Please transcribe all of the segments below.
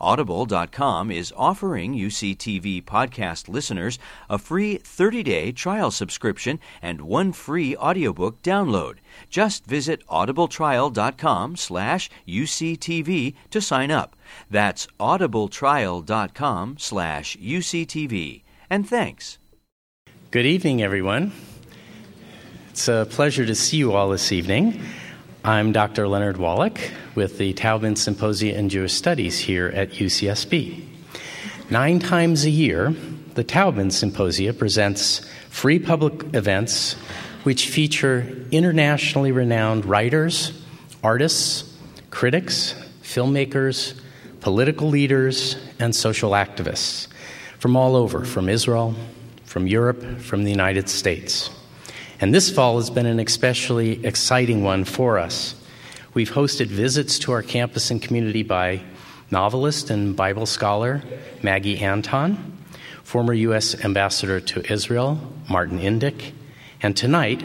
Audible.com is offering UCTV podcast listeners a free 30-day trial subscription and one free audiobook download. Just visit audibletrial.com slash UCTV to sign up. That's audibletrial.com slash UCTV. And thanks. Good evening, everyone. It's a pleasure to see you all this evening. I'm Dr. Leonard Wallach with the Taubman Symposia in Jewish Studies here at UCSB. Nine times a year, the Taubman Symposia presents free public events which feature internationally renowned writers, artists, critics, filmmakers, political leaders, and social activists from all over, from Israel, from Europe, from the United States. And this fall has been an especially exciting one for us. We've hosted visits to our campus and community by novelist and Bible scholar Maggie Anton, former U.S. Ambassador to Israel Martin Indyk, and tonight,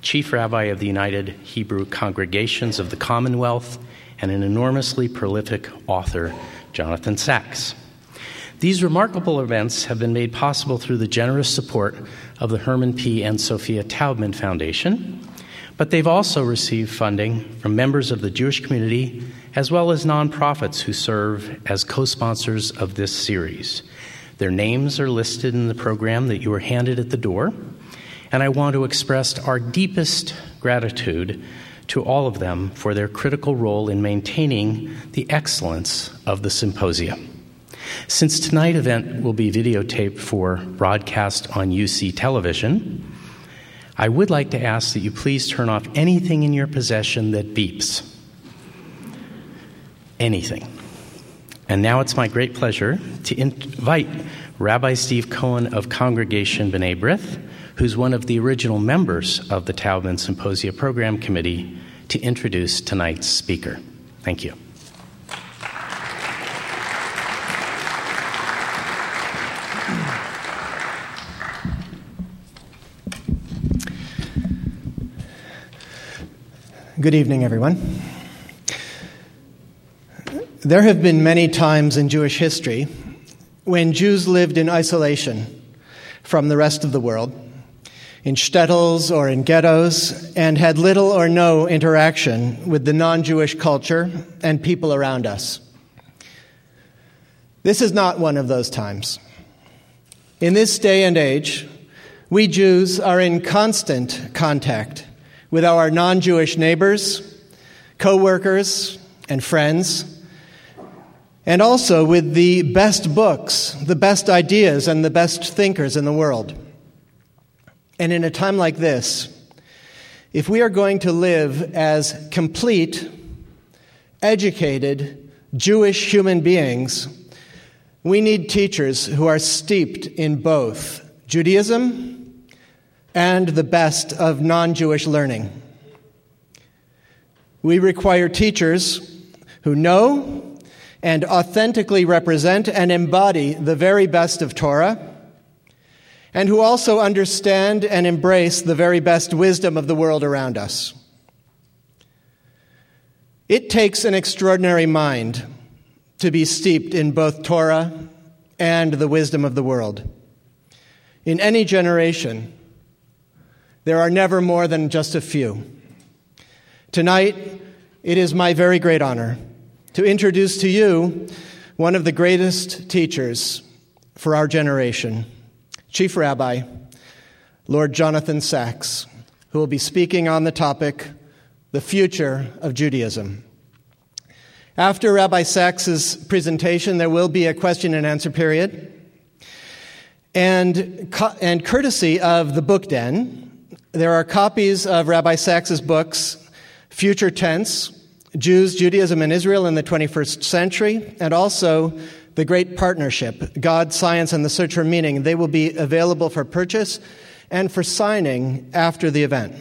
Chief Rabbi of the United Hebrew Congregations of the Commonwealth and an enormously prolific author, Jonathan Sacks. These remarkable events have been made possible through the generous support of the Herman P. and Sophia Taubman Foundation, but they've also received funding from members of the Jewish community as well as nonprofits who serve as co sponsors of this series. Their names are listed in the program that you were handed at the door, and I want to express our deepest gratitude to all of them for their critical role in maintaining the excellence of the symposium. Since tonight's event will be videotaped for broadcast on UC television, I would like to ask that you please turn off anything in your possession that beeps. Anything. And now it's my great pleasure to invite Rabbi Steve Cohen of Congregation B'nai B'rith, who's one of the original members of the Taubman Symposia Program Committee, to introduce tonight's speaker. Thank you. Good evening, everyone. There have been many times in Jewish history when Jews lived in isolation from the rest of the world, in shtetls or in ghettos, and had little or no interaction with the non Jewish culture and people around us. This is not one of those times. In this day and age, we Jews are in constant contact with our non Jewish neighbors, co workers, and friends, and also with the best books, the best ideas, and the best thinkers in the world. And in a time like this, if we are going to live as complete, educated, Jewish human beings, we need teachers who are steeped in both Judaism and the best of non Jewish learning. We require teachers who know and authentically represent and embody the very best of Torah, and who also understand and embrace the very best wisdom of the world around us. It takes an extraordinary mind to be steeped in both Torah and the wisdom of the world. In any generation, there are never more than just a few. Tonight, it is my very great honor to introduce to you one of the greatest teachers for our generation, Chief Rabbi, Lord Jonathan Sacks, who will be speaking on the topic, The Future of Judaism. After Rabbi Sacks's presentation, there will be a question and answer period. And, and courtesy of the Book Den, there are copies of Rabbi Sacks's books, Future Tense, Jews, Judaism, and Israel in the 21st Century, and also The Great Partnership, God, Science, and the Search for Meaning. They will be available for purchase and for signing after the event.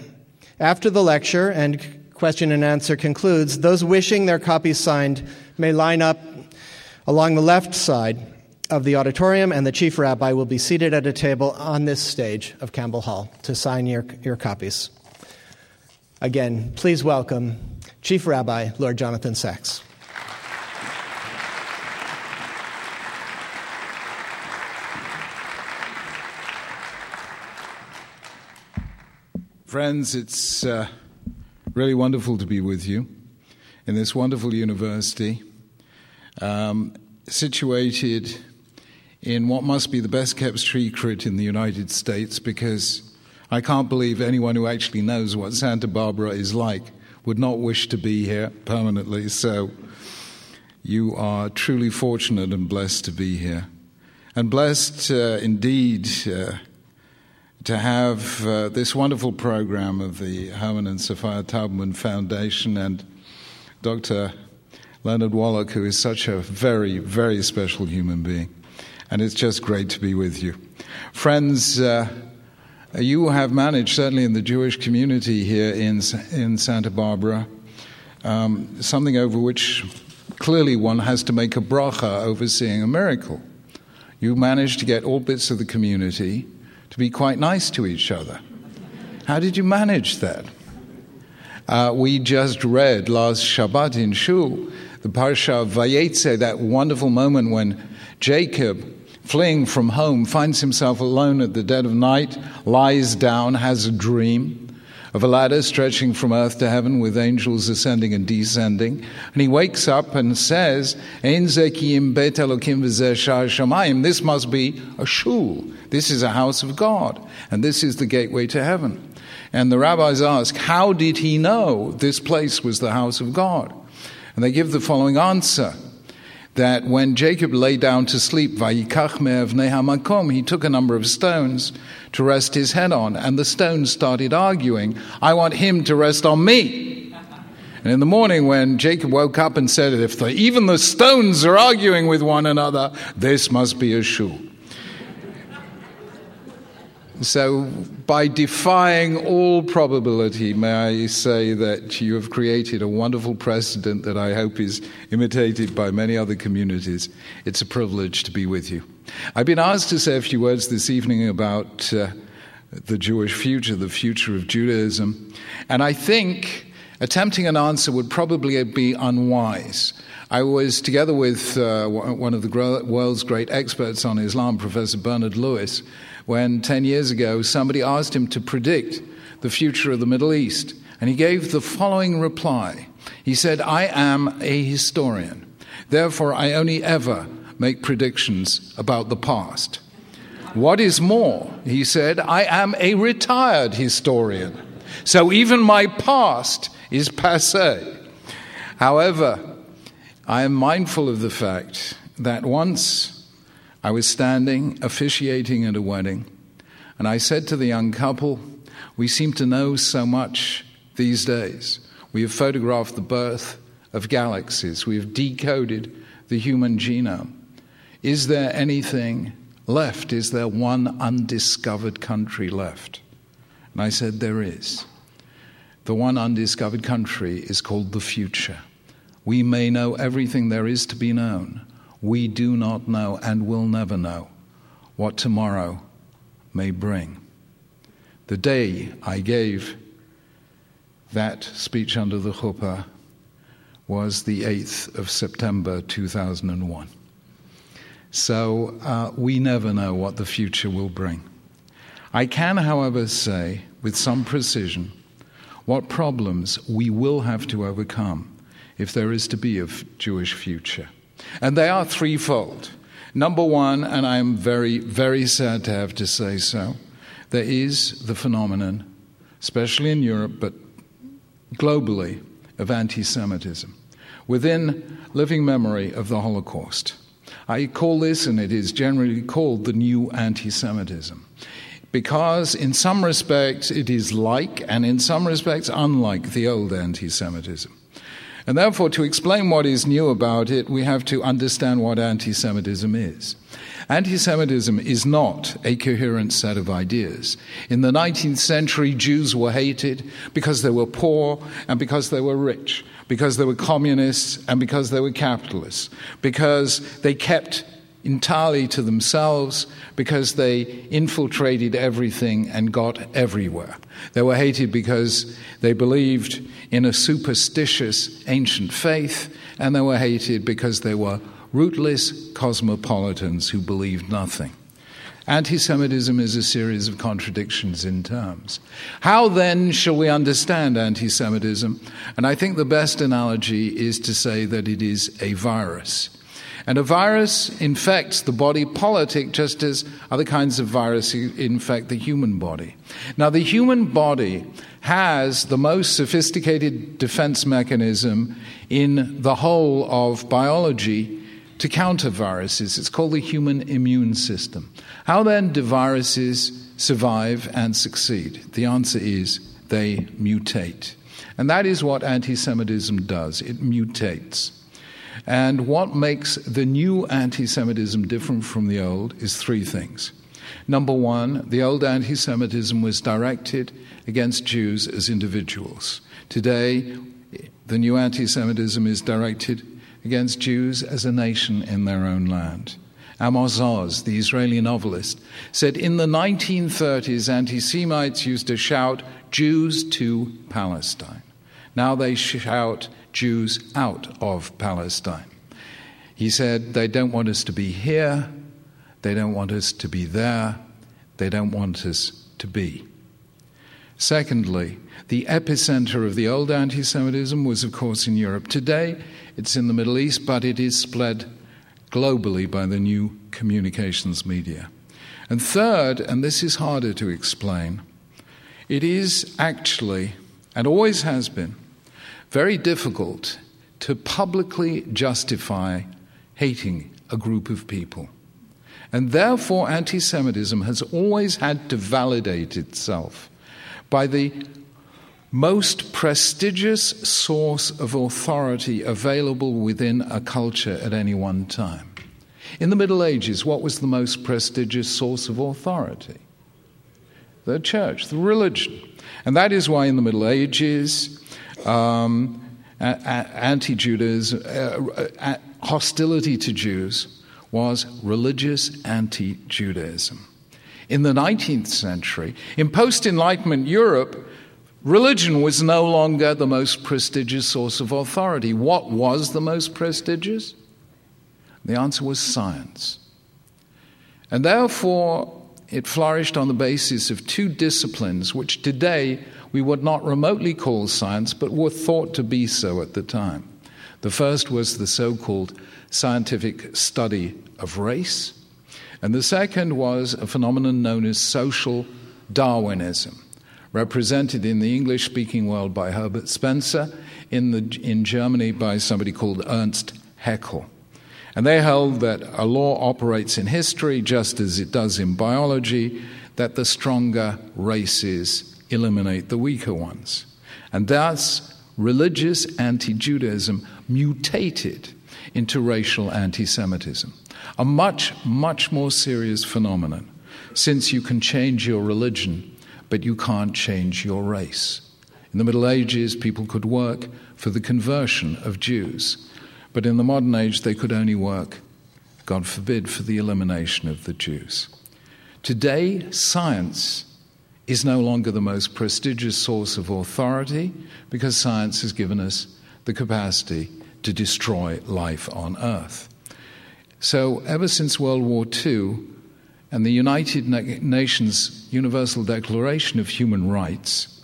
After the lecture and question and answer concludes, those wishing their copies signed may line up along the left side of the auditorium, and the chief rabbi will be seated at a table on this stage of Campbell Hall to sign your, your copies. Again, please welcome Chief Rabbi Lord Jonathan Sacks. Friends, it's uh, really wonderful to be with you in this wonderful university, um, situated in what must be the best kept secret in the United States because I can't believe anyone who actually knows what Santa Barbara is like would not wish to be here permanently. So you are truly fortunate and blessed to be here. And blessed uh, indeed uh, to have uh, this wonderful program of the Herman and Sophia Taubman Foundation and Dr. Leonard Wallach, who is such a very, very special human being and it's just great to be with you. Friends, uh, you have managed, certainly in the Jewish community here in, in Santa Barbara, um, something over which clearly one has to make a bracha overseeing a miracle. You managed to get all bits of the community to be quite nice to each other. How did you manage that? Uh, we just read last Shabbat in Shul the Parsha of Vayetze, that wonderful moment when Jacob fleeing from home, finds himself alone at the dead of night, lies down, has a dream of a ladder stretching from earth to heaven with angels ascending and descending. And he wakes up and says, This must be a shul. This is a house of God. And this is the gateway to heaven. And the rabbis ask, How did he know this place was the house of God? And they give the following answer that when Jacob lay down to sleep, Vayikach Hamakom, he took a number of stones to rest his head on, and the stones started arguing, I want him to rest on me. And in the morning, when Jacob woke up and said, If the, even the stones are arguing with one another, this must be a shul. So, by defying all probability, may I say that you have created a wonderful precedent that I hope is imitated by many other communities. It's a privilege to be with you. I've been asked to say a few words this evening about uh, the Jewish future, the future of Judaism, and I think attempting an answer would probably be unwise. I was together with uh, one of the world's great experts on Islam, Professor Bernard Lewis when 10 years ago somebody asked him to predict the future of the Middle East. And he gave the following reply He said, I am a historian. Therefore, I only ever make predictions about the past. What is more, he said, I am a retired historian. So even my past is passe. However, I am mindful of the fact that once I was standing officiating at a wedding, and I said to the young couple, We seem to know so much these days. We have photographed the birth of galaxies, we have decoded the human genome. Is there anything left? Is there one undiscovered country left? And I said, There is. The one undiscovered country is called the future. We may know everything there is to be known we do not know and will never know what tomorrow may bring. The day I gave that speech under the chuppah was the 8th of September 2001. So uh, we never know what the future will bring. I can, however, say with some precision what problems we will have to overcome if there is to be a Jewish future. And they are threefold. Number one, and I'm very, very sad to have to say so, there is the phenomenon, especially in Europe, but globally, of anti Semitism within living memory of the Holocaust. I call this, and it is generally called, the new anti Semitism. Because in some respects it is like, and in some respects unlike, the old anti Semitism. And therefore, to explain what is new about it, we have to understand what anti Semitism is. Anti Semitism is not a coherent set of ideas. In the 19th century, Jews were hated because they were poor and because they were rich, because they were communists and because they were capitalists, because they kept entirely to themselves because they infiltrated everything and got everywhere. They were hated because they believed in a superstitious ancient faith, and they were hated because they were rootless cosmopolitans who believed nothing. Anti Semitism is a series of contradictions in terms. How then shall we understand anti Semitism? And I think the best analogy is to say that it is a virus. And a virus infects the body politic just as other kinds of viruses infect the human body. Now, the human body has the most sophisticated defense mechanism in the whole of biology to counter viruses. It's called the human immune system. How then do viruses survive and succeed? The answer is they mutate. And that is what anti Semitism does it mutates. And what makes the new anti Semitism different from the old is three things. Number one, the old anti Semitism was directed against Jews as individuals. Today, the new anti Semitism is directed against Jews as a nation in their own land. Amos Oz, the Israeli novelist, said in the 1930s, anti Semites used to shout, Jews to Palestine. Now they shout, Jews out of Palestine. He said, They don't want us to be here, they don't want us to be there, they don't want us to be. Secondly, the epicenter of the old anti Semitism was, of course, in Europe. Today, it's in the Middle East, but it is spread globally by the new communications media. And third, and this is harder to explain, it is actually, and always has been, very difficult to publicly justify hating a group of people. And therefore, anti Semitism has always had to validate itself by the most prestigious source of authority available within a culture at any one time. In the Middle Ages, what was the most prestigious source of authority? The church, the religion. And that is why in the Middle Ages, um, anti Judaism, uh, hostility to Jews was religious anti Judaism. In the 19th century, in post Enlightenment Europe, religion was no longer the most prestigious source of authority. What was the most prestigious? The answer was science. And therefore, it flourished on the basis of two disciplines which today we would not remotely call science, but were thought to be so at the time. The first was the so called scientific study of race, and the second was a phenomenon known as social Darwinism, represented in the English speaking world by Herbert Spencer, in, the, in Germany by somebody called Ernst Haeckel. And they held that a law operates in history just as it does in biology, that the stronger races eliminate the weaker ones. And thus, religious anti Judaism mutated into racial anti Semitism. A much, much more serious phenomenon, since you can change your religion, but you can't change your race. In the Middle Ages, people could work for the conversion of Jews, but in the modern age, they could only work, God forbid, for the elimination of the Jews. Today, science is no longer the most prestigious source of authority because science has given us the capacity to destroy life on Earth. So, ever since World War II and the United Nations Universal Declaration of Human Rights,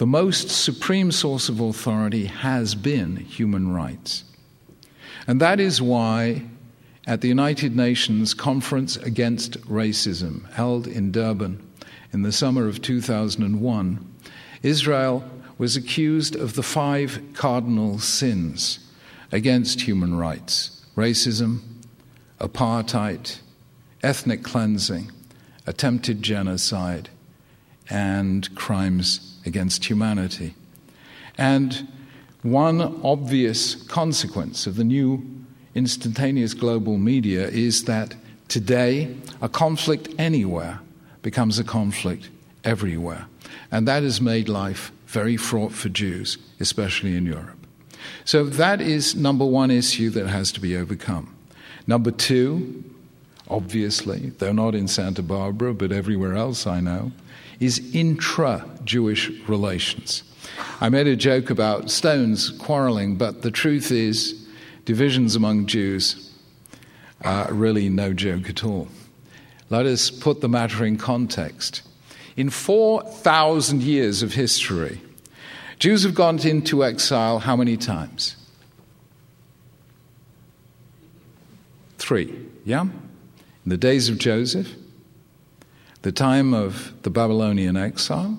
the most supreme source of authority has been human rights. And that is why, at the United Nations Conference Against Racism, held in Durban in the summer of 2001, Israel was accused of the five cardinal sins against human rights racism, apartheid, ethnic cleansing, attempted genocide, and crimes against humanity. And one obvious consequence of the new instantaneous global media is that today a conflict anywhere becomes a conflict everywhere. And that has made life very fraught for Jews, especially in Europe. So that is number one issue that has to be overcome. Number two, obviously, though not in Santa Barbara, but everywhere else I know, is intra Jewish relations. I made a joke about stones quarreling, but the truth is, divisions among Jews are really no joke at all. Let us put the matter in context. In 4,000 years of history, Jews have gone into exile how many times? Three, yeah? In the days of Joseph, the time of the Babylonian exile,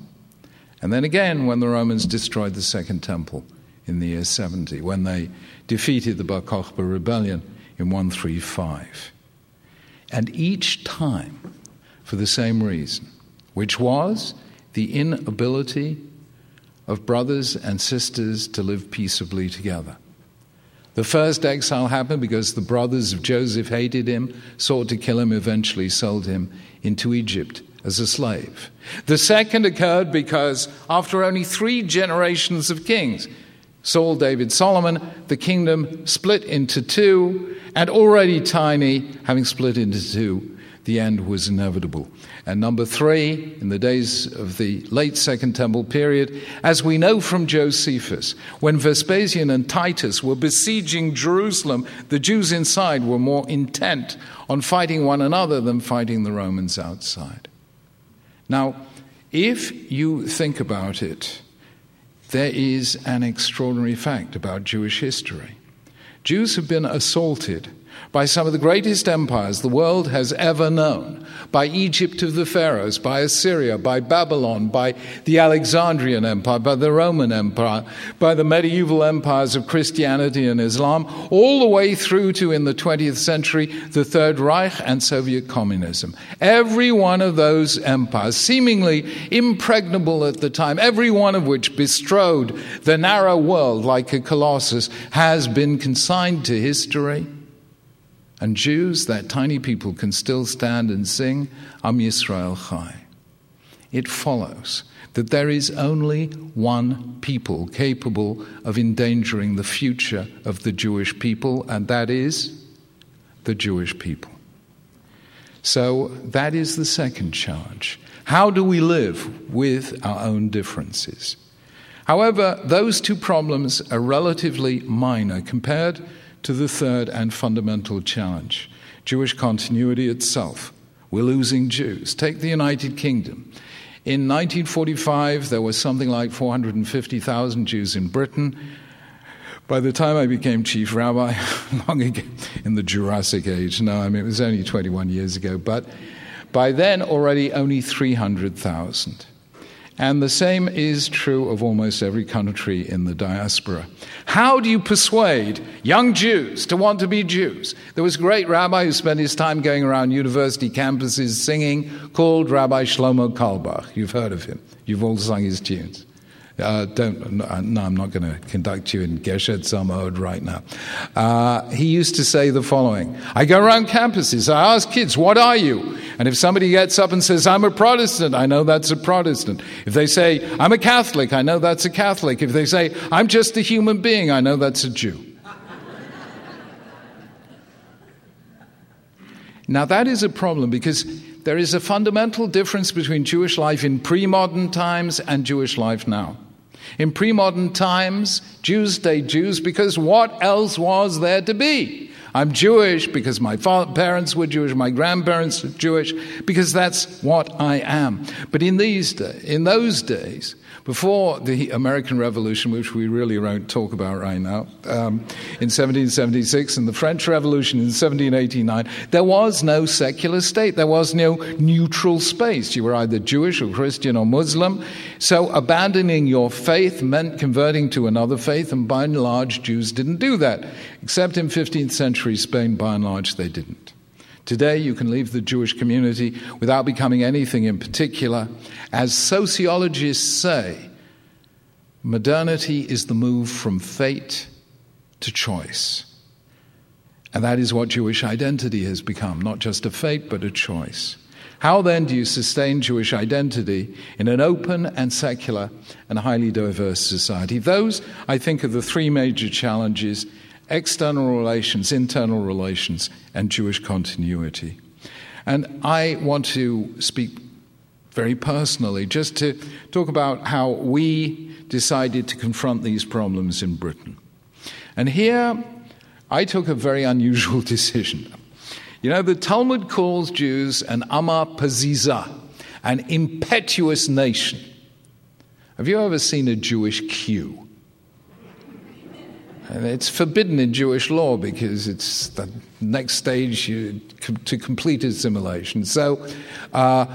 and then again when the Romans destroyed the Second Temple in the year 70, when they defeated the Bar Kokhba rebellion in 135. And each time for the same reason, which was the inability of brothers and sisters to live peaceably together. The first exile happened because the brothers of Joseph hated him, sought to kill him, eventually sold him into Egypt as a slave. The second occurred because after only three generations of kings, Saul, David, Solomon, the kingdom split into two, and already tiny, having split into two, the end was inevitable. And number three, in the days of the late Second Temple period, as we know from Josephus, when Vespasian and Titus were besieging Jerusalem, the Jews inside were more intent on fighting one another than fighting the Romans outside. Now, if you think about it, there is an extraordinary fact about Jewish history. Jews have been assaulted by some of the greatest empires the world has ever known by Egypt of the Pharaohs, by Assyria, by Babylon, by the Alexandrian Empire, by the Roman Empire, by the medieval empires of Christianity and Islam, all the way through to, in the 20th century, the Third Reich and Soviet communism. Every one of those empires, seemingly impregnable at the time, every one of which bestrode the narrow world like a colossus, has been consigned to history and Jews, that tiny people, can still stand and sing Am Yisrael Chai. It follows that there is only one people capable of endangering the future of the Jewish people, and that is the Jewish people. So that is the second charge. How do we live with our own differences? However, those two problems are relatively minor compared to the third and fundamental challenge Jewish continuity itself. We're losing Jews. Take the United Kingdom. In 1945, there was something like 450,000 Jews in Britain. By the time I became chief rabbi, long ago, in the Jurassic Age, no, I mean, it was only 21 years ago, but by then already only 300,000. And the same is true of almost every country in the diaspora. How do you persuade young Jews to want to be Jews? There was a great rabbi who spent his time going around university campuses singing called Rabbi Shlomo Carlebach. You've heard of him, you've all sung his tunes. Uh, don't, no, I'm not going to conduct you in Geshet Tzalmod right now. Uh, he used to say the following I go around campuses, I ask kids, What are you? And if somebody gets up and says, I'm a Protestant, I know that's a Protestant. If they say, I'm a Catholic, I know that's a Catholic. If they say, I'm just a human being, I know that's a Jew. now, that is a problem because there is a fundamental difference between Jewish life in pre modern times and Jewish life now. In pre modern times, Jews stayed Jews because what else was there to be? I'm Jewish because my parents were Jewish, my grandparents were Jewish, because that's what I am. But in these days, in those days, before the American Revolution, which we really won't talk about right now, um, in 1776, and the French Revolution in 1789, there was no secular state. There was no neutral space. You were either Jewish or Christian or Muslim. So abandoning your faith meant converting to another faith, and by and large, Jews didn't do that. Except in 15th century Spain, by and large, they didn't. Today, you can leave the Jewish community without becoming anything in particular. As sociologists say, modernity is the move from fate to choice. And that is what Jewish identity has become not just a fate, but a choice. How then do you sustain Jewish identity in an open and secular and highly diverse society? Those, I think, are the three major challenges external relations, internal relations, and Jewish continuity. And I want to speak very personally just to talk about how we decided to confront these problems in Britain. And here, I took a very unusual decision. You know, the Talmud calls Jews an Ama Paziza, an impetuous nation. Have you ever seen a Jewish queue? And it's forbidden in Jewish law because it's the next stage to complete assimilation. So, uh,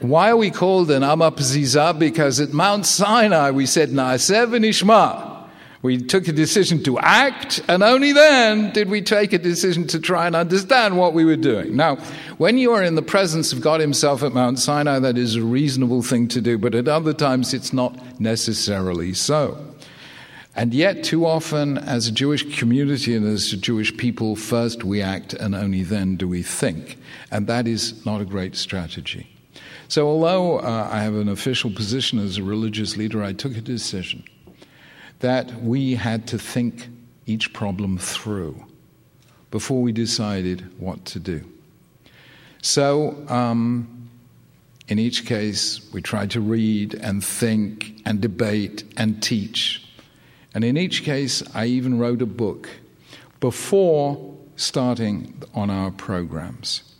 why are we called an Ama Paziza? Because at Mount Sinai we said Na'aseh v'nishma. We took a decision to act, and only then did we take a decision to try and understand what we were doing. Now, when you are in the presence of God Himself at Mount Sinai, that is a reasonable thing to do, but at other times it's not necessarily so. And yet, too often, as a Jewish community and as a Jewish people, first we act and only then do we think. And that is not a great strategy. So, although uh, I have an official position as a religious leader, I took a decision that we had to think each problem through before we decided what to do. So, um, in each case, we tried to read and think and debate and teach. And in each case, I even wrote a book before starting on our programs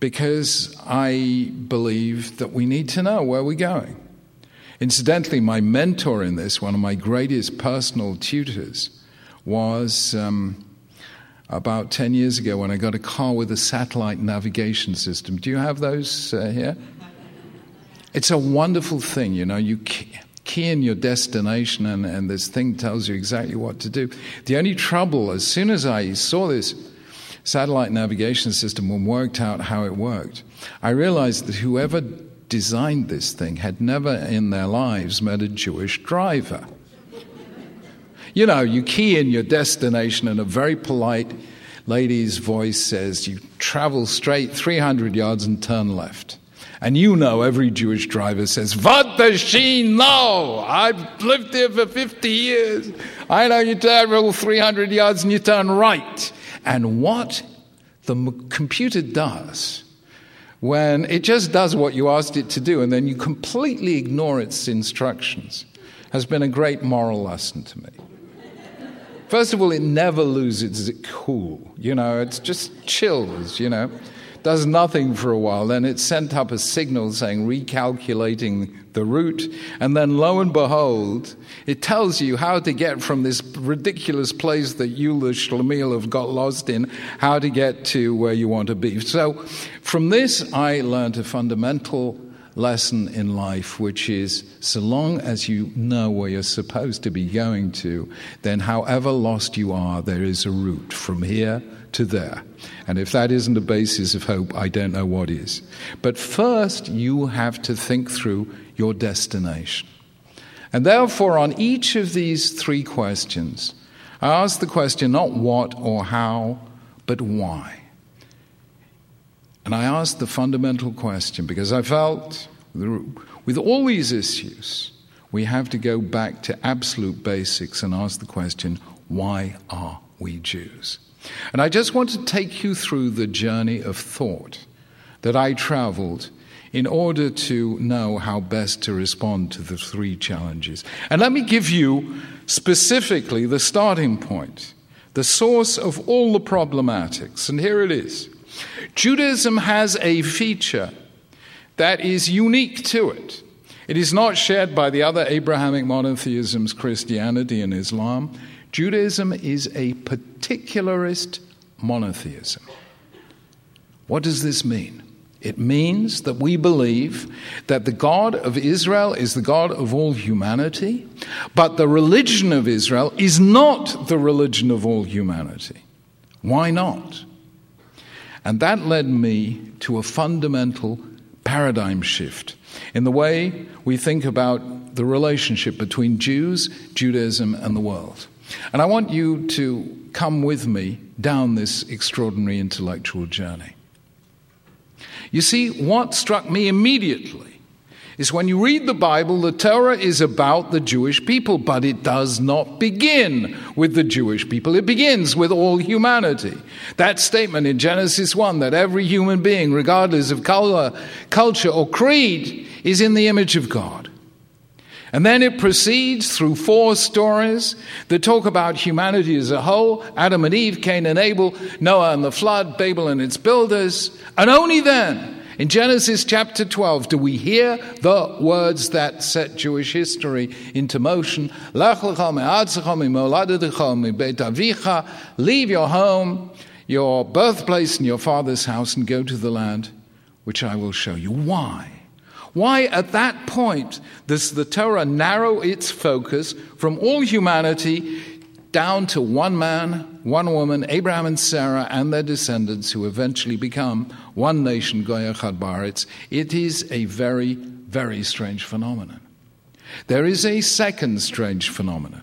because I believe that we need to know where we're going. Incidentally, my mentor in this, one of my greatest personal tutors, was um, about 10 years ago when I got a car with a satellite navigation system. Do you have those uh, here? It's a wonderful thing, you know. You key in your destination, and, and this thing tells you exactly what to do. The only trouble, as soon as I saw this satellite navigation system and worked out how it worked, I realized that whoever designed this thing had never in their lives met a Jewish driver. You know, you key in your destination, and a very polite lady's voice says, You travel straight 300 yards and turn left. And you know every Jewish driver says, What does she know? I've lived here for 50 years. I know you turn travel 300 yards and you turn right. And what the computer does when it just does what you asked it to do and then you completely ignore its instructions has been a great moral lesson to me. First of all, it never loses its cool. You know, it's just chills, you know does nothing for a while. Then it sent up a signal saying recalculating the route. And then lo and behold, it tells you how to get from this ridiculous place that you, the Schlemiel, have got lost in, how to get to where you want to be. So from this, I learned a fundamental lesson in life, which is so long as you know where you're supposed to be going to, then however lost you are, there is a route from here to there. And if that isn't a basis of hope, I don't know what is. But first, you have to think through your destination. And therefore, on each of these three questions, I ask the question not what or how, but why. And I asked the fundamental question because I felt with all these issues, we have to go back to absolute basics and ask the question why are we Jews? And I just want to take you through the journey of thought that I traveled in order to know how best to respond to the three challenges. And let me give you specifically the starting point, the source of all the problematics. And here it is Judaism has a feature that is unique to it. It is not shared by the other Abrahamic monotheisms, Christianity and Islam. Judaism is a particularist monotheism. What does this mean? It means that we believe that the God of Israel is the God of all humanity, but the religion of Israel is not the religion of all humanity. Why not? And that led me to a fundamental paradigm shift in the way we think about the relationship between Jews, Judaism, and the world. And I want you to come with me down this extraordinary intellectual journey. You see, what struck me immediately is when you read the Bible, the Torah is about the Jewish people, but it does not begin with the Jewish people. It begins with all humanity. That statement in Genesis 1 that every human being, regardless of color, culture, or creed, is in the image of God. And then it proceeds through four stories that talk about humanity as a whole Adam and Eve, Cain and Abel, Noah and the flood, Babel and its builders. And only then, in Genesis chapter 12, do we hear the words that set Jewish history into motion. Leave your home, your birthplace, and your father's house, and go to the land which I will show you. Why? Why, at that point, does the Torah narrow its focus from all humanity down to one man, one woman, Abraham and Sarah, and their descendants, who eventually become one nation, Goy Echad It is a very, very strange phenomenon. There is a second strange phenomenon,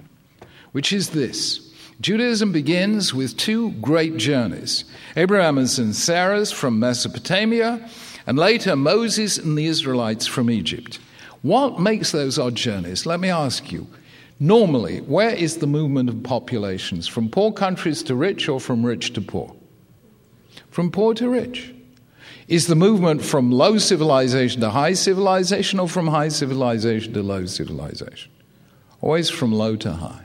which is this. Judaism begins with two great journeys Abraham's and Sarah's from Mesopotamia and later Moses and the Israelites from Egypt. What makes those odd journeys? Let me ask you. Normally, where is the movement of populations? From poor countries to rich or from rich to poor? From poor to rich. Is the movement from low civilization to high civilization or from high civilization to low civilization? Always from low to high.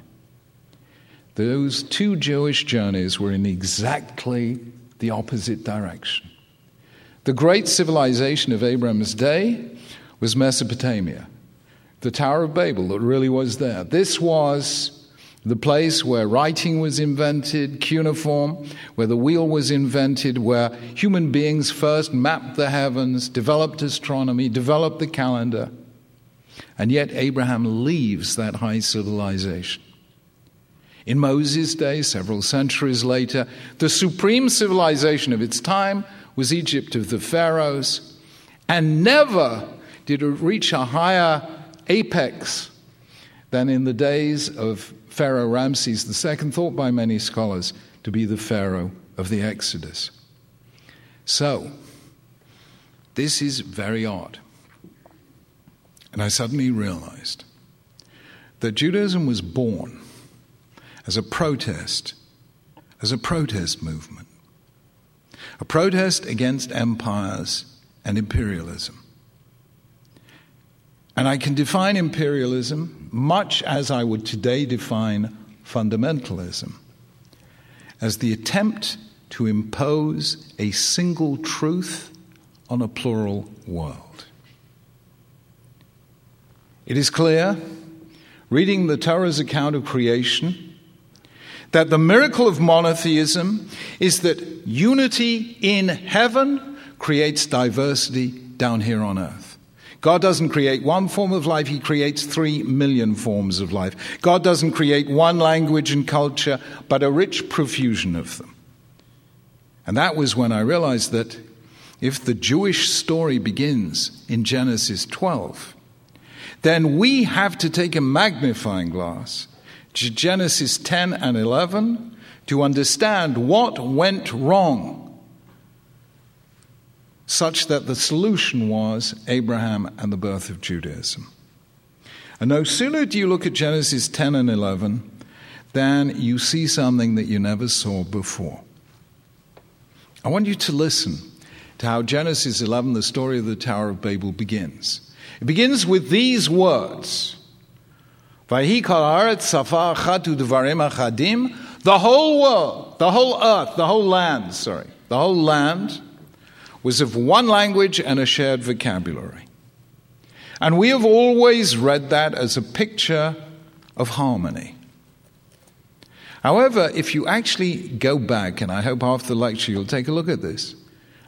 Those two Jewish journeys were in exactly the opposite direction. The great civilization of Abraham's day was Mesopotamia, the Tower of Babel that really was there. This was the place where writing was invented, cuneiform, where the wheel was invented, where human beings first mapped the heavens, developed astronomy, developed the calendar. And yet Abraham leaves that high civilization. In Moses' day, several centuries later, the supreme civilization of its time was Egypt of the pharaohs, and never did it reach a higher apex than in the days of Pharaoh Ramses II, thought by many scholars to be the Pharaoh of the Exodus. So, this is very odd. And I suddenly realized that Judaism was born as a protest, as a protest movement a protest against empires and imperialism. And I can define imperialism much as I would today define fundamentalism as the attempt to impose a single truth on a plural world. It is clear, reading the Torah's account of creation, that the miracle of monotheism is that unity in heaven creates diversity down here on earth. God doesn't create one form of life, He creates three million forms of life. God doesn't create one language and culture, but a rich profusion of them. And that was when I realized that if the Jewish story begins in Genesis 12, then we have to take a magnifying glass Genesis 10 and 11 to understand what went wrong, such that the solution was Abraham and the birth of Judaism. And no sooner do you look at Genesis 10 and 11 than you see something that you never saw before. I want you to listen to how Genesis 11, the story of the Tower of Babel, begins. It begins with these words the whole world, the whole earth, the whole land, sorry, the whole land was of one language and a shared vocabulary. And we have always read that as a picture of harmony. However, if you actually go back, and I hope after the lecture you'll take a look at this,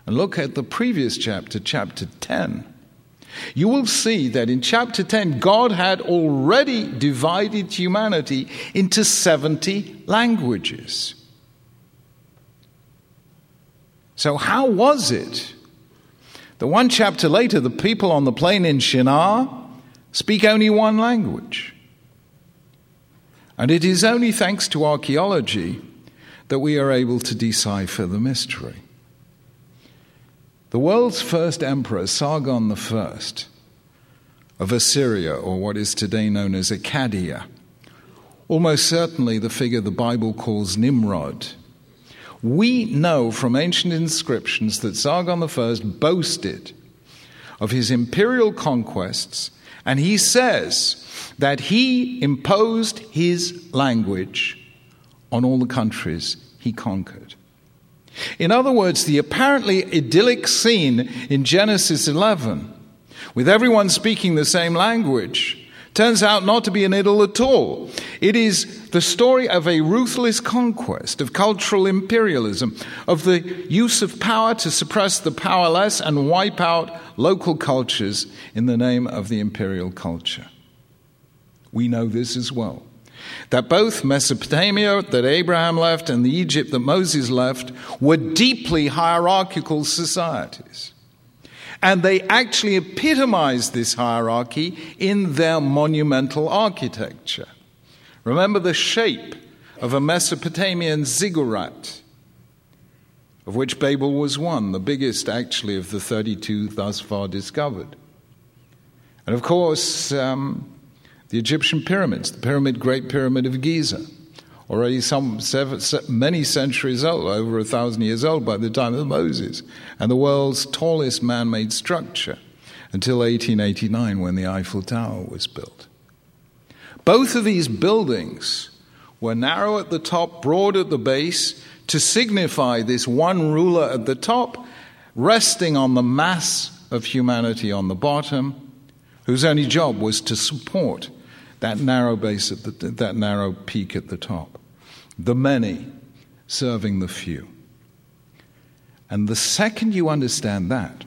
and look at the previous chapter, chapter 10, you will see that in chapter 10, God had already divided humanity into 70 languages. So, how was it that one chapter later, the people on the plain in Shinar speak only one language? And it is only thanks to archaeology that we are able to decipher the mystery. The world's first emperor, Sargon I of Assyria, or what is today known as Akkadian, almost certainly the figure the Bible calls Nimrod. We know from ancient inscriptions that Sargon I boasted of his imperial conquests, and he says that he imposed his language on all the countries he conquered. In other words, the apparently idyllic scene in Genesis 11, with everyone speaking the same language, turns out not to be an idyll at all. It is the story of a ruthless conquest, of cultural imperialism, of the use of power to suppress the powerless and wipe out local cultures in the name of the imperial culture. We know this as well that both Mesopotamia that Abraham left and the Egypt that Moses left were deeply hierarchical societies. And they actually epitomized this hierarchy in their monumental architecture. Remember the shape of a Mesopotamian ziggurat, of which Babel was one, the biggest actually of the 32 thus far discovered. And of course, um, the Egyptian pyramids, the pyramid, Great Pyramid of Giza, already some seven, many centuries old, over a thousand years old by the time of Moses, and the world's tallest man made structure until 1889 when the Eiffel Tower was built. Both of these buildings were narrow at the top, broad at the base, to signify this one ruler at the top, resting on the mass of humanity on the bottom, whose only job was to support that narrow base at the, that narrow peak at the top. The many serving the few. And the second you understand that,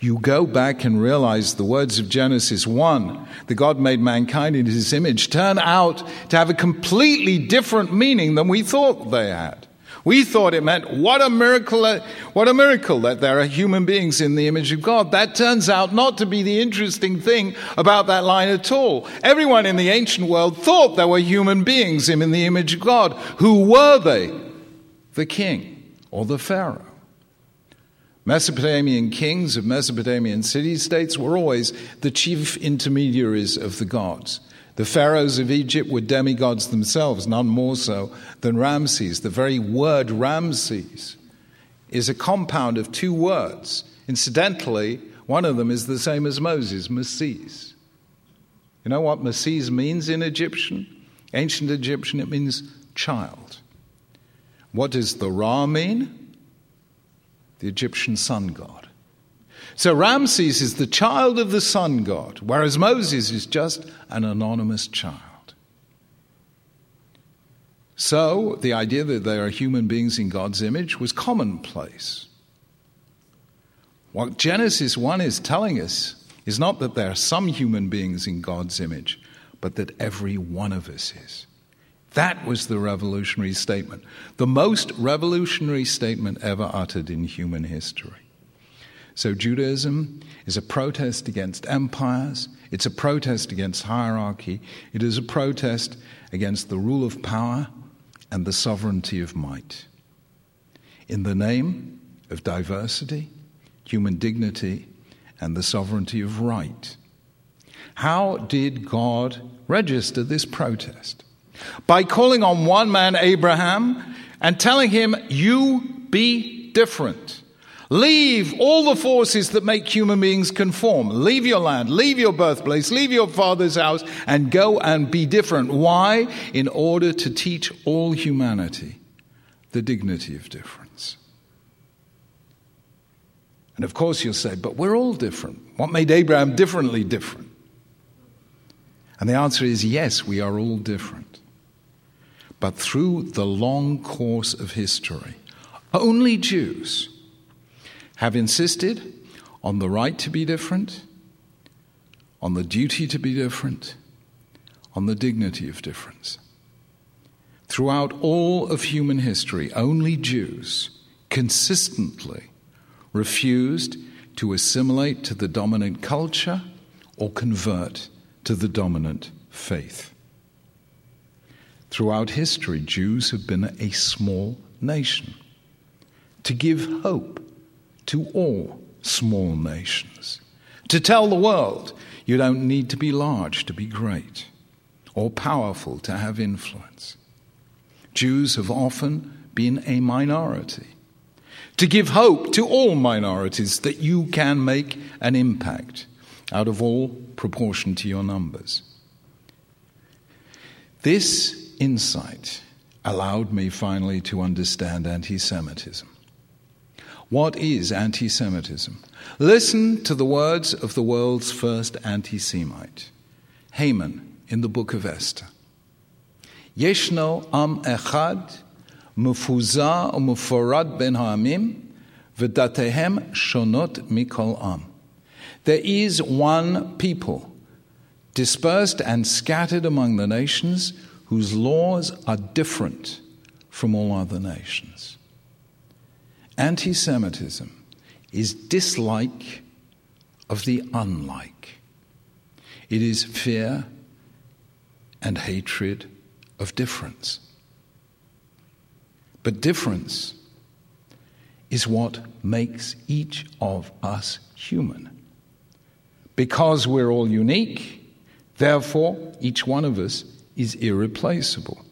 you go back and realize the words of Genesis 1, the God made mankind in his image, turn out to have a completely different meaning than we thought they had. We thought it meant, what a miracle, what a miracle that there are human beings in the image of God. That turns out not to be the interesting thing about that line at all. Everyone in the ancient world thought there were human beings in the image of God. Who were they? The king or the pharaoh. Mesopotamian kings of Mesopotamian city states were always the chief intermediaries of the gods. The pharaohs of Egypt were demigods themselves, none more so than Ramses. The very word Ramses is a compound of two words. Incidentally, one of them is the same as Moses, Moses. You know what Moses means in Egyptian? Ancient Egyptian, it means child. What does the Ra mean? The Egyptian sun god. So Ramses is the child of the sun god, whereas Moses is just an anonymous child. So the idea that they are human beings in God's image was commonplace. What Genesis 1 is telling us is not that there are some human beings in God's image, but that every one of us is. That was the revolutionary statement, the most revolutionary statement ever uttered in human history. So, Judaism is a protest against empires, it's a protest against hierarchy, it is a protest against the rule of power and the sovereignty of might. In the name of diversity, human dignity, and the sovereignty of right. How did God register this protest? By calling on one man, Abraham, and telling him, You be different. Leave all the forces that make human beings conform. Leave your land, leave your birthplace, leave your father's house, and go and be different. Why? In order to teach all humanity the dignity of difference. And of course, you'll say, but we're all different. What made Abraham differently different? And the answer is yes, we are all different. But through the long course of history, only Jews have insisted on the right to be different, on the duty to be different, on the dignity of difference. Throughout all of human history, only Jews consistently refused to assimilate to the dominant culture or convert to the dominant faith. Throughout history, Jews have been a small nation to give hope to all small nations, to tell the world you don't need to be large to be great or powerful to have influence. Jews have often been a minority. To give hope to all minorities that you can make an impact out of all proportion to your numbers. This insight allowed me finally to understand anti Semitism. What is anti Semitism? Listen to the words of the world's first anti Semite, Haman, in the book of Esther. Yeshno am echad, mufuzah umuforad ben ha'amim, v'datehem shonot mikol am. There is one people, dispersed and scattered among the nations, whose laws are different from all other nations. Anti Semitism is dislike of the unlike, it is fear and hatred of difference. But difference is what makes each of us human. Because we're all unique, therefore, each one of us is irreplaceable.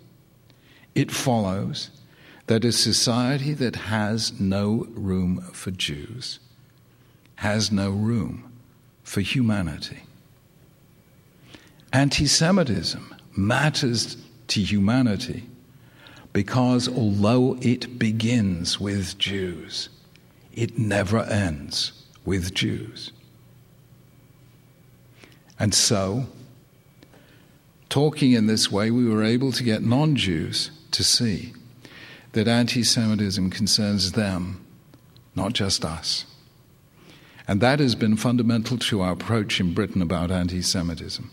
It follows that a society that has no room for Jews has no room for humanity. Anti Semitism matters to humanity because although it begins with Jews, it never ends with Jews. And so, talking in this way, we were able to get non Jews to see that anti Semitism concerns them, not just us. And that has been fundamental to our approach in Britain about anti Semitism.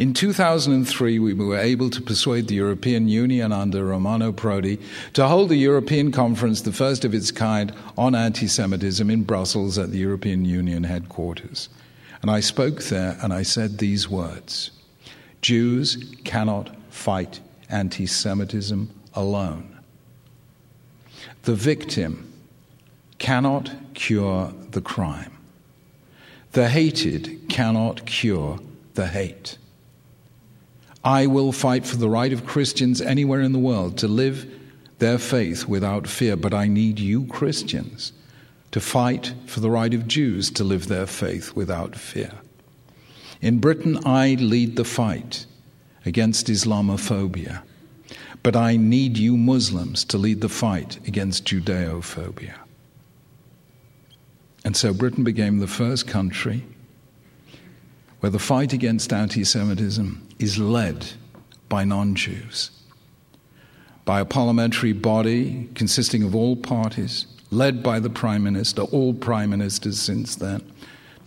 In 2003, we were able to persuade the European Union under Romano Prodi to hold a European conference, the first of its kind, on anti Semitism in Brussels at the European Union headquarters. And I spoke there and I said these words Jews cannot fight anti Semitism alone. The victim cannot cure the crime. The hated cannot cure the hate. I will fight for the right of Christians anywhere in the world to live their faith without fear, but I need you, Christians, to fight for the right of Jews to live their faith without fear. In Britain, I lead the fight against Islamophobia, but I need you, Muslims, to lead the fight against Judeophobia. And so Britain became the first country where the fight against anti Semitism is led by non Jews, by a parliamentary body consisting of all parties led by the Prime Minister, all Prime Ministers since then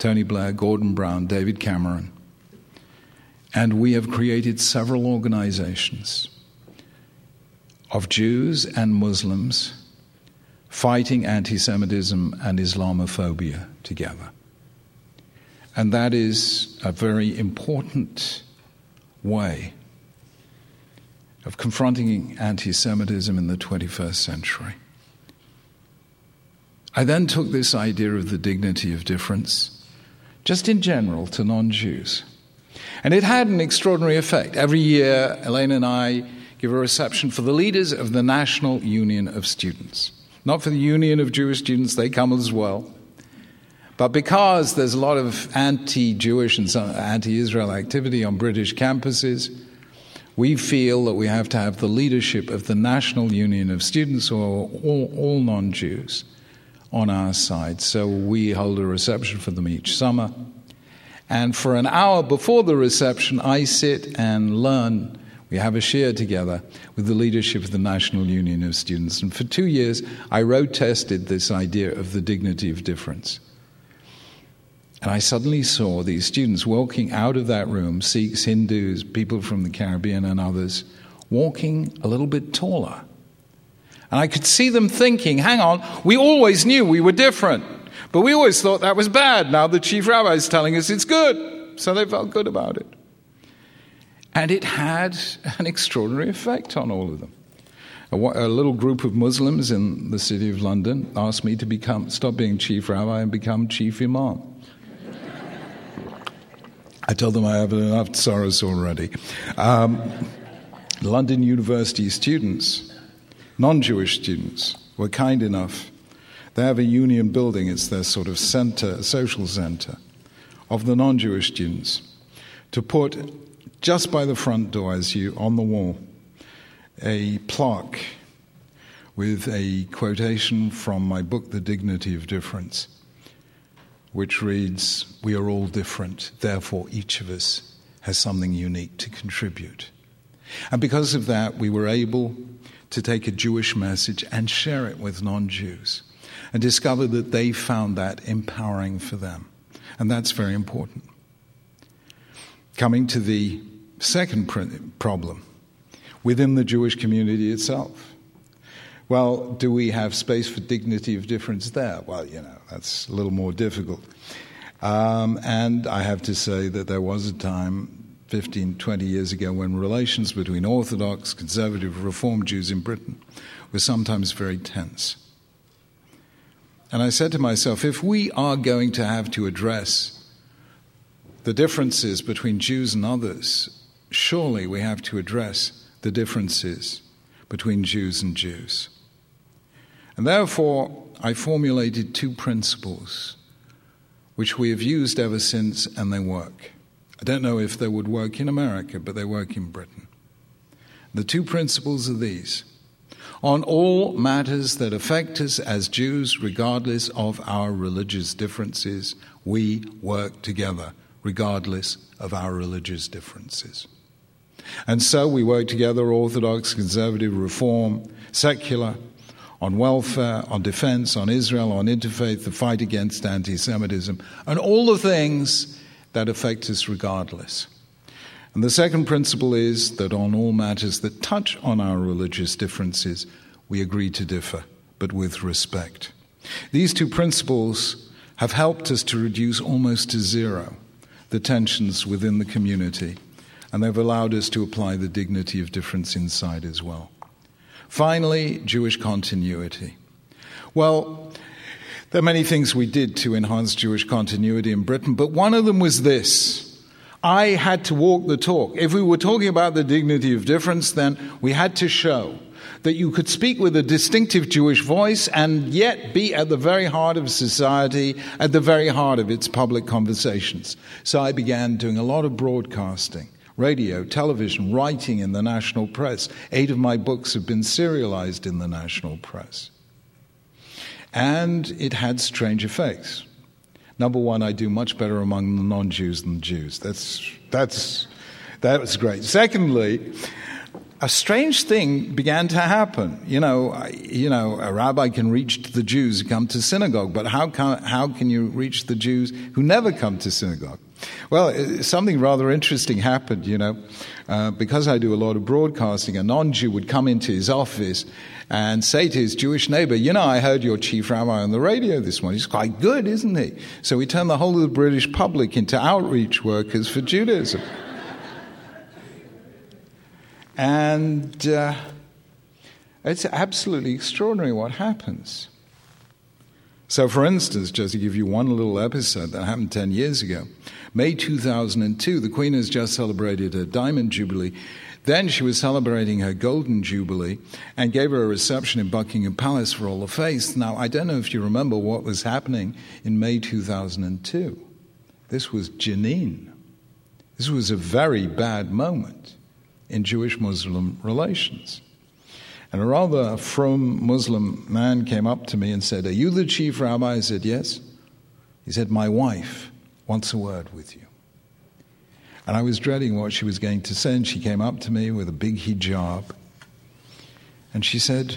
Tony Blair, Gordon Brown, David Cameron. And we have created several organizations of Jews and Muslims fighting anti Semitism and Islamophobia together. And that is a very important way of confronting anti Semitism in the 21st century. I then took this idea of the dignity of difference, just in general, to non Jews. And it had an extraordinary effect. Every year, Elaine and I give a reception for the leaders of the National Union of Students. Not for the Union of Jewish Students, they come as well. But because there's a lot of anti Jewish and anti Israel activity on British campuses, we feel that we have to have the leadership of the National Union of Students, or all, all non Jews, on our side. So we hold a reception for them each summer. And for an hour before the reception, I sit and learn We have a shiur together with the leadership of the National Union of Students. And for two years, I road tested this idea of the dignity of difference. And I suddenly saw these students walking out of that room Sikhs, Hindus, people from the Caribbean, and others walking a little bit taller. And I could see them thinking, hang on, we always knew we were different, but we always thought that was bad. Now the chief rabbi is telling us it's good. So they felt good about it. And it had an extraordinary effect on all of them. A, a, little group of Muslims in the city of London asked me to become, stop being chief rabbi and become chief imam. I told them I have enough tsaros already. Um, London University students, non Jewish students, were kind enough. They have a union building, it's their sort of center, social center, of the non Jewish students, to put just by the front door, as you on the wall, a plaque with a quotation from my book, The Dignity of Difference, which reads, We are all different, therefore each of us has something unique to contribute. And because of that, we were able to take a Jewish message and share it with non Jews and discover that they found that empowering for them. And that's very important. Coming to the Second problem within the Jewish community itself. Well, do we have space for dignity of difference there? Well, you know, that's a little more difficult. Um, and I have to say that there was a time 15, 20 years ago when relations between Orthodox, conservative, Reform Jews in Britain were sometimes very tense. And I said to myself, if we are going to have to address the differences between Jews and others surely we have to address the differences between Jews and Jews. And therefore, I formulated two principles which we have used ever since, and they work. I don't know if they would work in America, but they work in Britain. The two principles are these on all matters that affect us as Jews, regardless of our religious differences, we work together, regardless of our religious differences. And so we work together, Orthodox, conservative, reform, secular, on welfare, on defense, on Israel, on interfaith, the fight against anti Semitism, and all the things that affect us regardless. And the second principle is that on all matters that touch on our religious differences, we agree to differ, but with respect. These two principles have helped us to reduce almost to zero the tensions within the community and they've allowed us to apply the dignity of difference inside as well. Finally, Jewish continuity. Well, there are many things we did to enhance Jewish continuity in Britain, but one of them was this. I had to walk the talk. If we were talking about the dignity of difference, then we had to show that you could speak with a distinctive Jewish voice and yet be at the very heart of society, at the very heart of its public conversations. So I began doing a lot of broadcasting radio, television, writing in the national press. Eight of my books have been serialized in the national press. And it had strange effects. Number one, I do much better among the non Jews than the Jews. That's, that's, that was great. Secondly, a strange thing began to happen. You know, you know, a rabbi can reach the Jews who come to synagogue, but how can, how can you reach the Jews who never come to synagogue? Well, something rather interesting happened, you know. Uh, because I do a lot of broadcasting, a non Jew would come into his office and say to his Jewish neighbor, You know, I heard your chief rabbi on the radio this morning. He's quite good, isn't he? So we turned the whole of the British public into outreach workers for Judaism. And uh, it's absolutely extraordinary what happens. So, for instance, just to give you one little episode that happened 10 years ago, May 2002, the Queen has just celebrated her Diamond Jubilee. Then she was celebrating her Golden Jubilee and gave her a reception in Buckingham Palace for all the faith. Now, I don't know if you remember what was happening in May 2002. This was Jenin. This was a very bad moment in Jewish Muslim relations. And a rather from Muslim man came up to me and said, Are you the chief rabbi? I said, Yes. He said, My wife wants a word with you. And I was dreading what she was going to say, and she came up to me with a big hijab. And she said,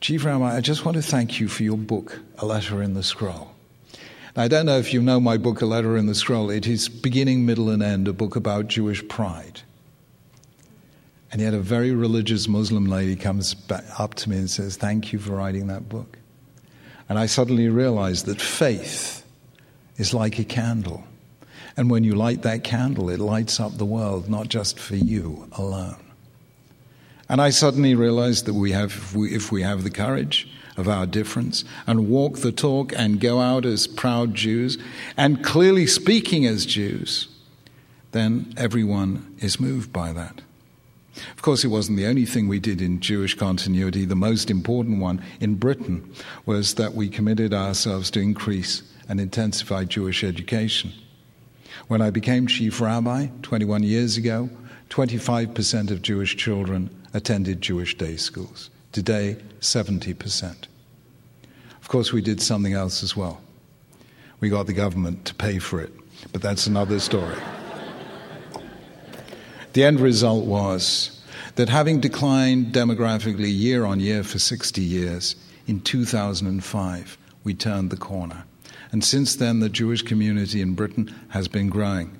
Chief Rabbi, I just want to thank you for your book, A Letter in the Scroll. I don't know if you know my book, A Letter in the Scroll. It is beginning, middle, and end, a book about Jewish pride. And yet, a very religious Muslim lady comes up to me and says, Thank you for writing that book. And I suddenly realized that faith is like a candle. And when you light that candle, it lights up the world, not just for you alone. And I suddenly realized that we have, if we, if we have the courage of our difference and walk the talk and go out as proud Jews and clearly speaking as Jews, then everyone is moved by that. Of course, it wasn't the only thing we did in Jewish continuity. The most important one in Britain was that we committed ourselves to increase and intensify Jewish education. When I became chief rabbi 21 years ago, 25% of Jewish children attended Jewish day schools. Today, 70%. Of course, we did something else as well. We got the government to pay for it, but that's another story. The end result was that having declined demographically year on year for 60 years, in 2005, we turned the corner. And since then, the Jewish community in Britain has been growing.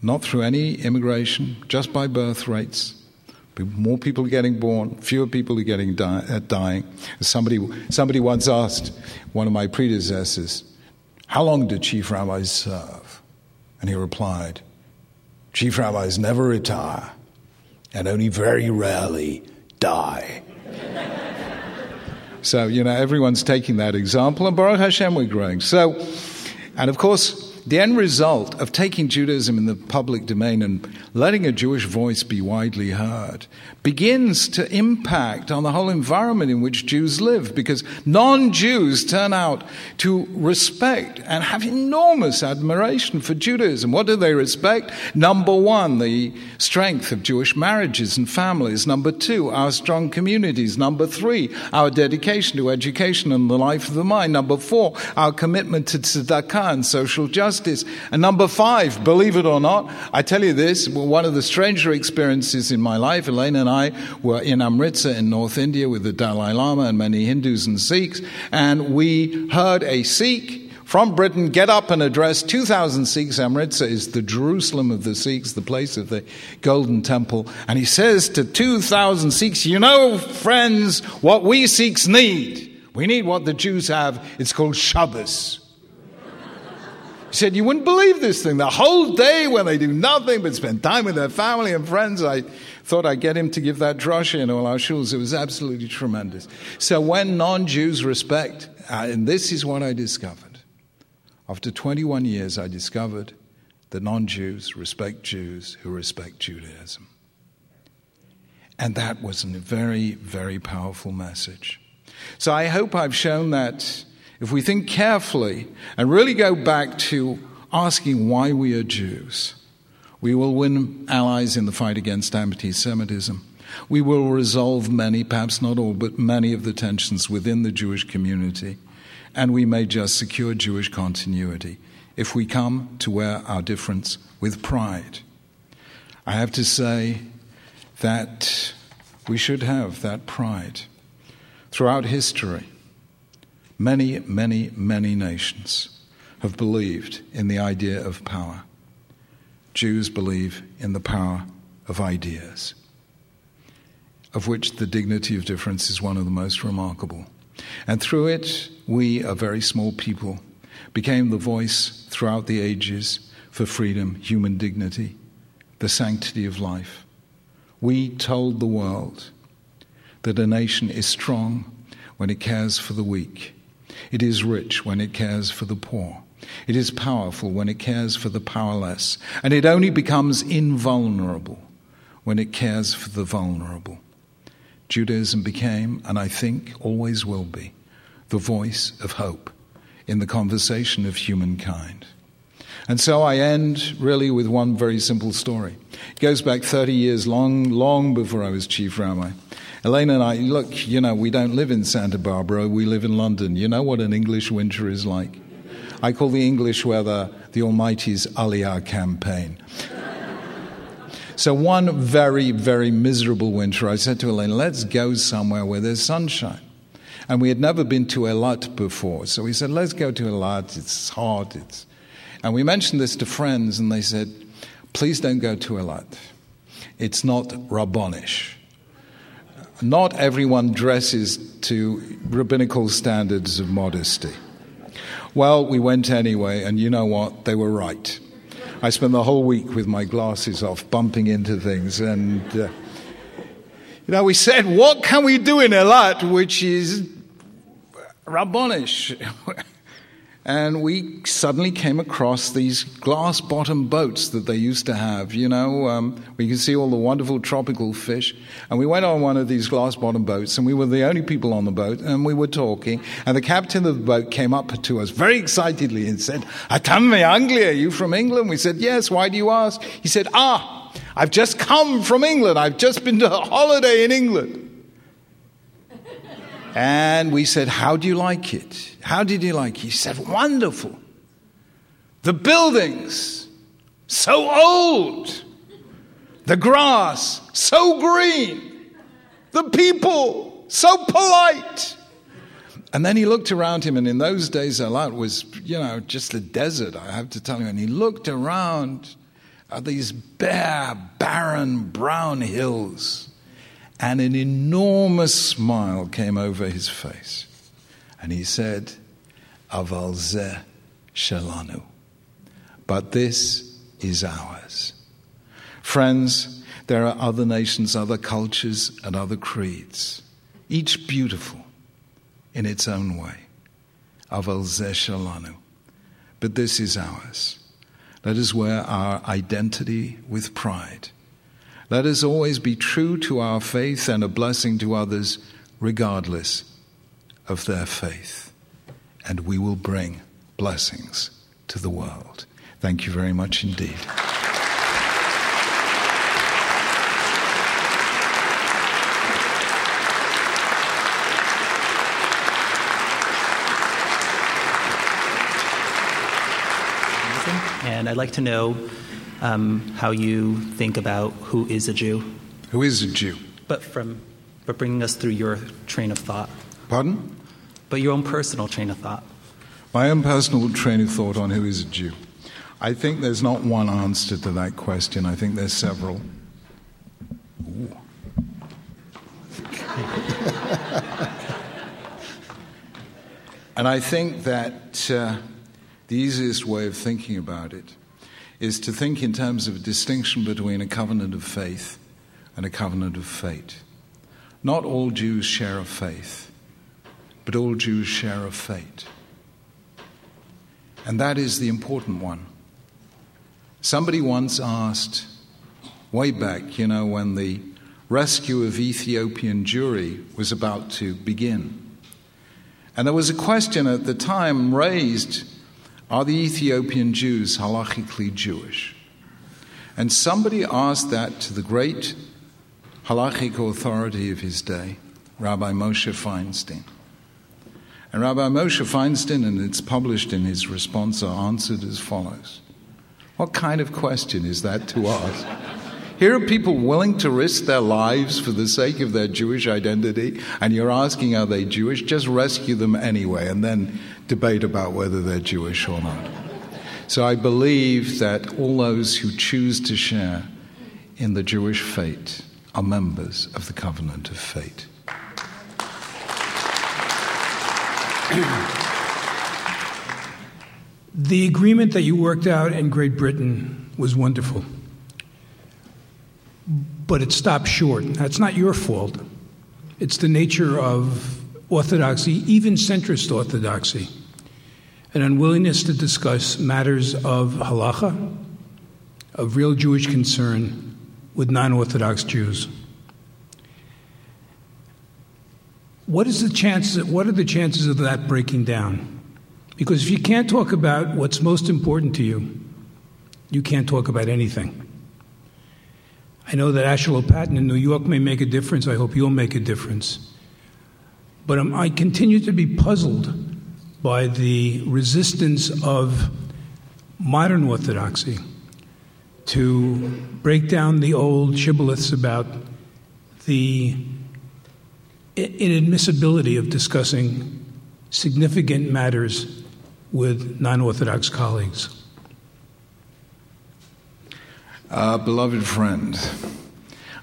Not through any immigration, just by birth rates. More people are getting born, fewer people are getting die, uh, dying. Somebody, somebody once asked one of my predecessors, How long did chief rabbis serve? And he replied, Chief rabbis never retire and only very rarely die. So, you know, everyone's taking that example, and Baruch Hashem, we're growing. So, and of course, the end result of taking Judaism in the public domain and letting a Jewish voice be widely heard begins to impact on the whole environment in which Jews live because non Jews turn out to respect and have enormous admiration for Judaism. What do they respect? Number one, the strength of Jewish marriages and families. Number two, our strong communities. Number three, our dedication to education and the life of the mind. Number four, our commitment to tzedakah and social justice justice. And number five, believe it or not, I tell you this, one of the stranger experiences in my life, Elaine and I were in Amritsar in North India with the Dalai Lama and many Hindus and Sikhs, and we heard a Sikh from Britain get up and address 2,000 Sikhs. Amritsar is the Jerusalem of the Sikhs, the place of the Golden Temple. And he says to 2,000 Sikhs, You know, friends, what we Sikhs need. We need what the Jews have. It's called Shabbos. He said, You wouldn't believe this thing. The whole day when they do nothing but spend time with their family and friends, I thought I'd get him to give that drasha in all our shuls. It was absolutely tremendous. So when non Jews respect, uh, and this is what I discovered. After 21 years, I discovered that non Jews respect Jews who respect Judaism. And that was a very, very powerful message. So I hope I've shown that if we think carefully and really go back to asking why we are Jews, we will win allies in the fight against anti Semitism. We will resolve many, perhaps not all, but many of the tensions within the Jewish community. And we may just secure Jewish continuity if we come to wear our difference with pride. I have to say that we should have that pride. Throughout history, Many, many, many nations have believed in the idea of power. Jews believe in the power of ideas, of which the dignity of difference is one of the most remarkable. And through it, we, a very small people, became the voice throughout the ages for freedom, human dignity, the sanctity of life. We told the world that a nation is strong when it cares for the weak it is rich when it cares for the poor. It is powerful when it cares for the powerless. And it only becomes invulnerable when it cares for the vulnerable. Judaism became, and I think always will be, the voice of hope in the conversation of humankind. And so I end really with one very simple story. It goes back 30 years, long, long before I was chief rabbi. Elaine and I, look, you know, we don't live in Santa Barbara, we live in London. You know what an English winter is like? I call the English weather the Almighty's Aliyah campaign. so, one very, very miserable winter, I said to Elaine, let's go somewhere where there's sunshine. And we had never been to Eilat before. So we said, let's go to Eilat. It's hot. It's... And we mentioned this to friends, and they said, please don't go to Eilat. It's not Rabbonish. Not everyone dresses to rabbinical standards of modesty. Well, we went anyway, and you know what? They were right. I spent the whole week with my glasses off, bumping into things, and uh, you know, we said, what can we do in Eilat, which is Rabbonish. and we suddenly came across these glass bottom boats that they used to have. You know, um, we could see all the wonderful tropical fish. And we went on one of these glass bottom boats, and we were the only people on the boat, and we were talking. And the captain of the boat came up to us very excitedly and said, Atam Anglia, you from England? We said, Yes, why do you ask? He said, Ah, I've just come from England. I've just been to a holiday in England. And we said, How do you like it? How did you like it? He said, Wonderful. The buildings, so old. The grass, so green. The people, so polite. And then he looked around him, and in those days, Eilat was, you know, just a desert, I have to tell you. And he looked around at these bare, barren, brown hills and an enormous smile came over his face. And he said, Aval shelanu. But this is ours. Friends, there are other nations, other cultures, and other creeds, each beautiful in its own way. Aval shelanu. But this is ours. Let us wear our identity with pride let us always be true to our faith and a blessing to others, regardless of their faith. And we will bring blessings to the world. Thank you very much indeed. And I'd like to know um, how you think about who is a Jew. Who is a Jew? But from but bringing us through your train of thought. Pardon? But your own personal train of thought. My own personal train of thought on who is a Jew. I think there's not one answer to that question. I think there's several. and I think that uh, the easiest way of thinking about it is to think in terms of a distinction between a covenant of faith and a covenant of fate. Not all Jews share a faith, but all Jews share a fate. And that is the important one. Somebody once asked, way back, you know, when the rescue of Ethiopian Jewry was about to begin. And there was a question at the time raised are the Ethiopian Jews halachically Jewish? And somebody asked that to the great halachic authority of his day, Rabbi Moshe Feinstein. And Rabbi Moshe Feinstein, and it's published in his responsa, answered as follows What kind of question is that to ask? Here are people willing to risk their lives for the sake of their Jewish identity, and you're asking, are they Jewish? Just rescue them anyway, and then debate about whether they're Jewish or not. So I believe that all those who choose to share in the Jewish fate are members of the covenant of fate. The agreement that you worked out in Great Britain was wonderful but it stopped short. That's not your fault. It's the nature of orthodoxy, even centrist orthodoxy, an unwillingness to discuss matters of halacha, of real Jewish concern with non Orthodox Jews. What is the chances? What are the chances of that breaking down? Because if you can't talk about what's most important to you, you can't talk about anything. I know that Asher Lopatin in New York may make a difference. I hope you'll make a difference. But um, I continue to be puzzled by the resistance of modern Orthodoxy to break down the old shibboleths about the inadmissibility of discussing significant matters with non Orthodox colleagues? Uh, beloved friend,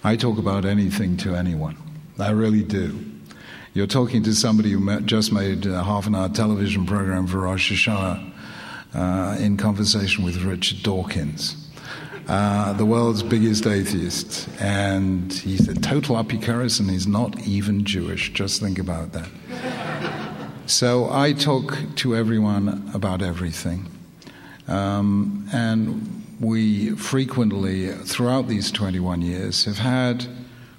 I talk about anything to anyone. I really do. You're talking to somebody who met, just made a half an hour television program for Rosh Hashanah uh, in conversation with Richard Dawkins. Uh, the world's biggest atheist, and he's a total apikoros, and he's not even Jewish. Just think about that. so I talk to everyone about everything, um, and we frequently, throughout these 21 years, have had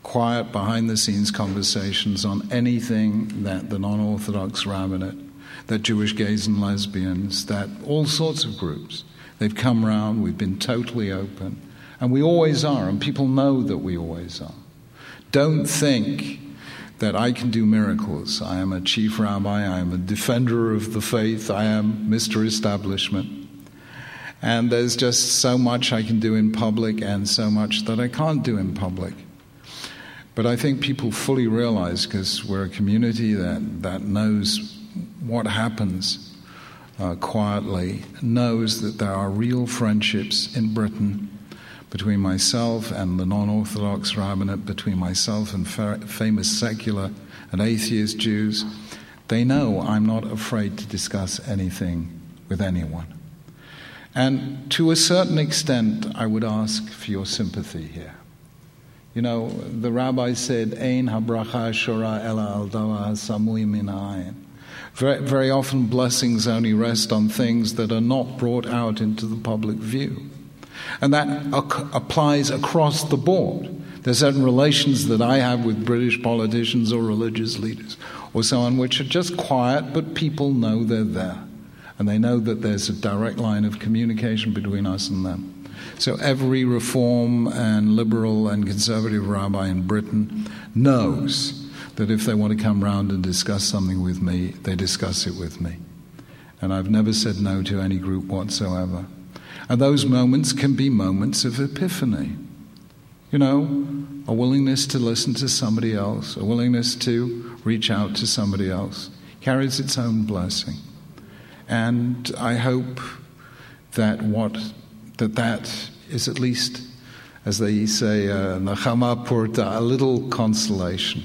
quiet, behind the scenes conversations on anything that the non Orthodox rabbinate, that Jewish gays and lesbians, that all sorts of groups They've come round, we've been totally open. And we always are, and people know that we always are. Don't think that I can do miracles. I am a chief rabbi, I am a defender of the faith, I am Mr. Establishment. And there's just so much I can do in public and so much that I can't do in public. But I think people fully realize, because we're a community that, that knows what happens uh, quietly knows that there are real friendships in Britain between myself and the non Orthodox rabbinate, between myself and fa- famous secular and atheist Jews. They know I'm not afraid to discuss anything with anyone. And to a certain extent, I would ask for your sympathy here. You know, the rabbi said, Ein habracha shora ela al samui min very, very often, blessings only rest on things that are not brought out into the public view. And that ac- applies across the board. There's certain relations that I have with British politicians or religious leaders or so on, which are just quiet, but people know they're there. And they know that there's a direct line of communication between us and them. So every reform and liberal and conservative rabbi in Britain knows that if they want to come round and discuss something with me, they discuss it with me. And I've never said no to any group whatsoever. And those moments can be moments of epiphany. You know, a willingness to listen to somebody else, a willingness to reach out to somebody else carries its own blessing. And I hope that what that that is at least, as they say, uh, nachama purta, a little consolation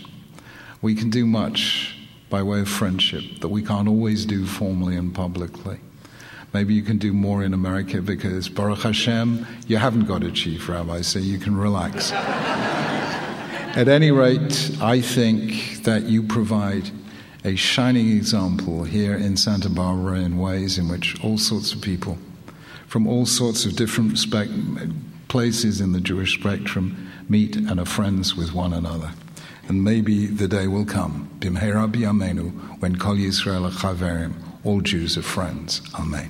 we can do much by way of friendship that we can't always do formally and publicly. Maybe you can do more in America because Baruch Hashem, you haven't got a chief rabbi, so you can relax. At any rate, I think that you provide a shining example here in Santa Barbara in ways in which all sorts of people from all sorts of different places in the Jewish spectrum meet and are friends with one another. And maybe the day will come, Bimhera B'Yameinu, when Kol Yisrael Chaverim, all Jews are friends. Amen.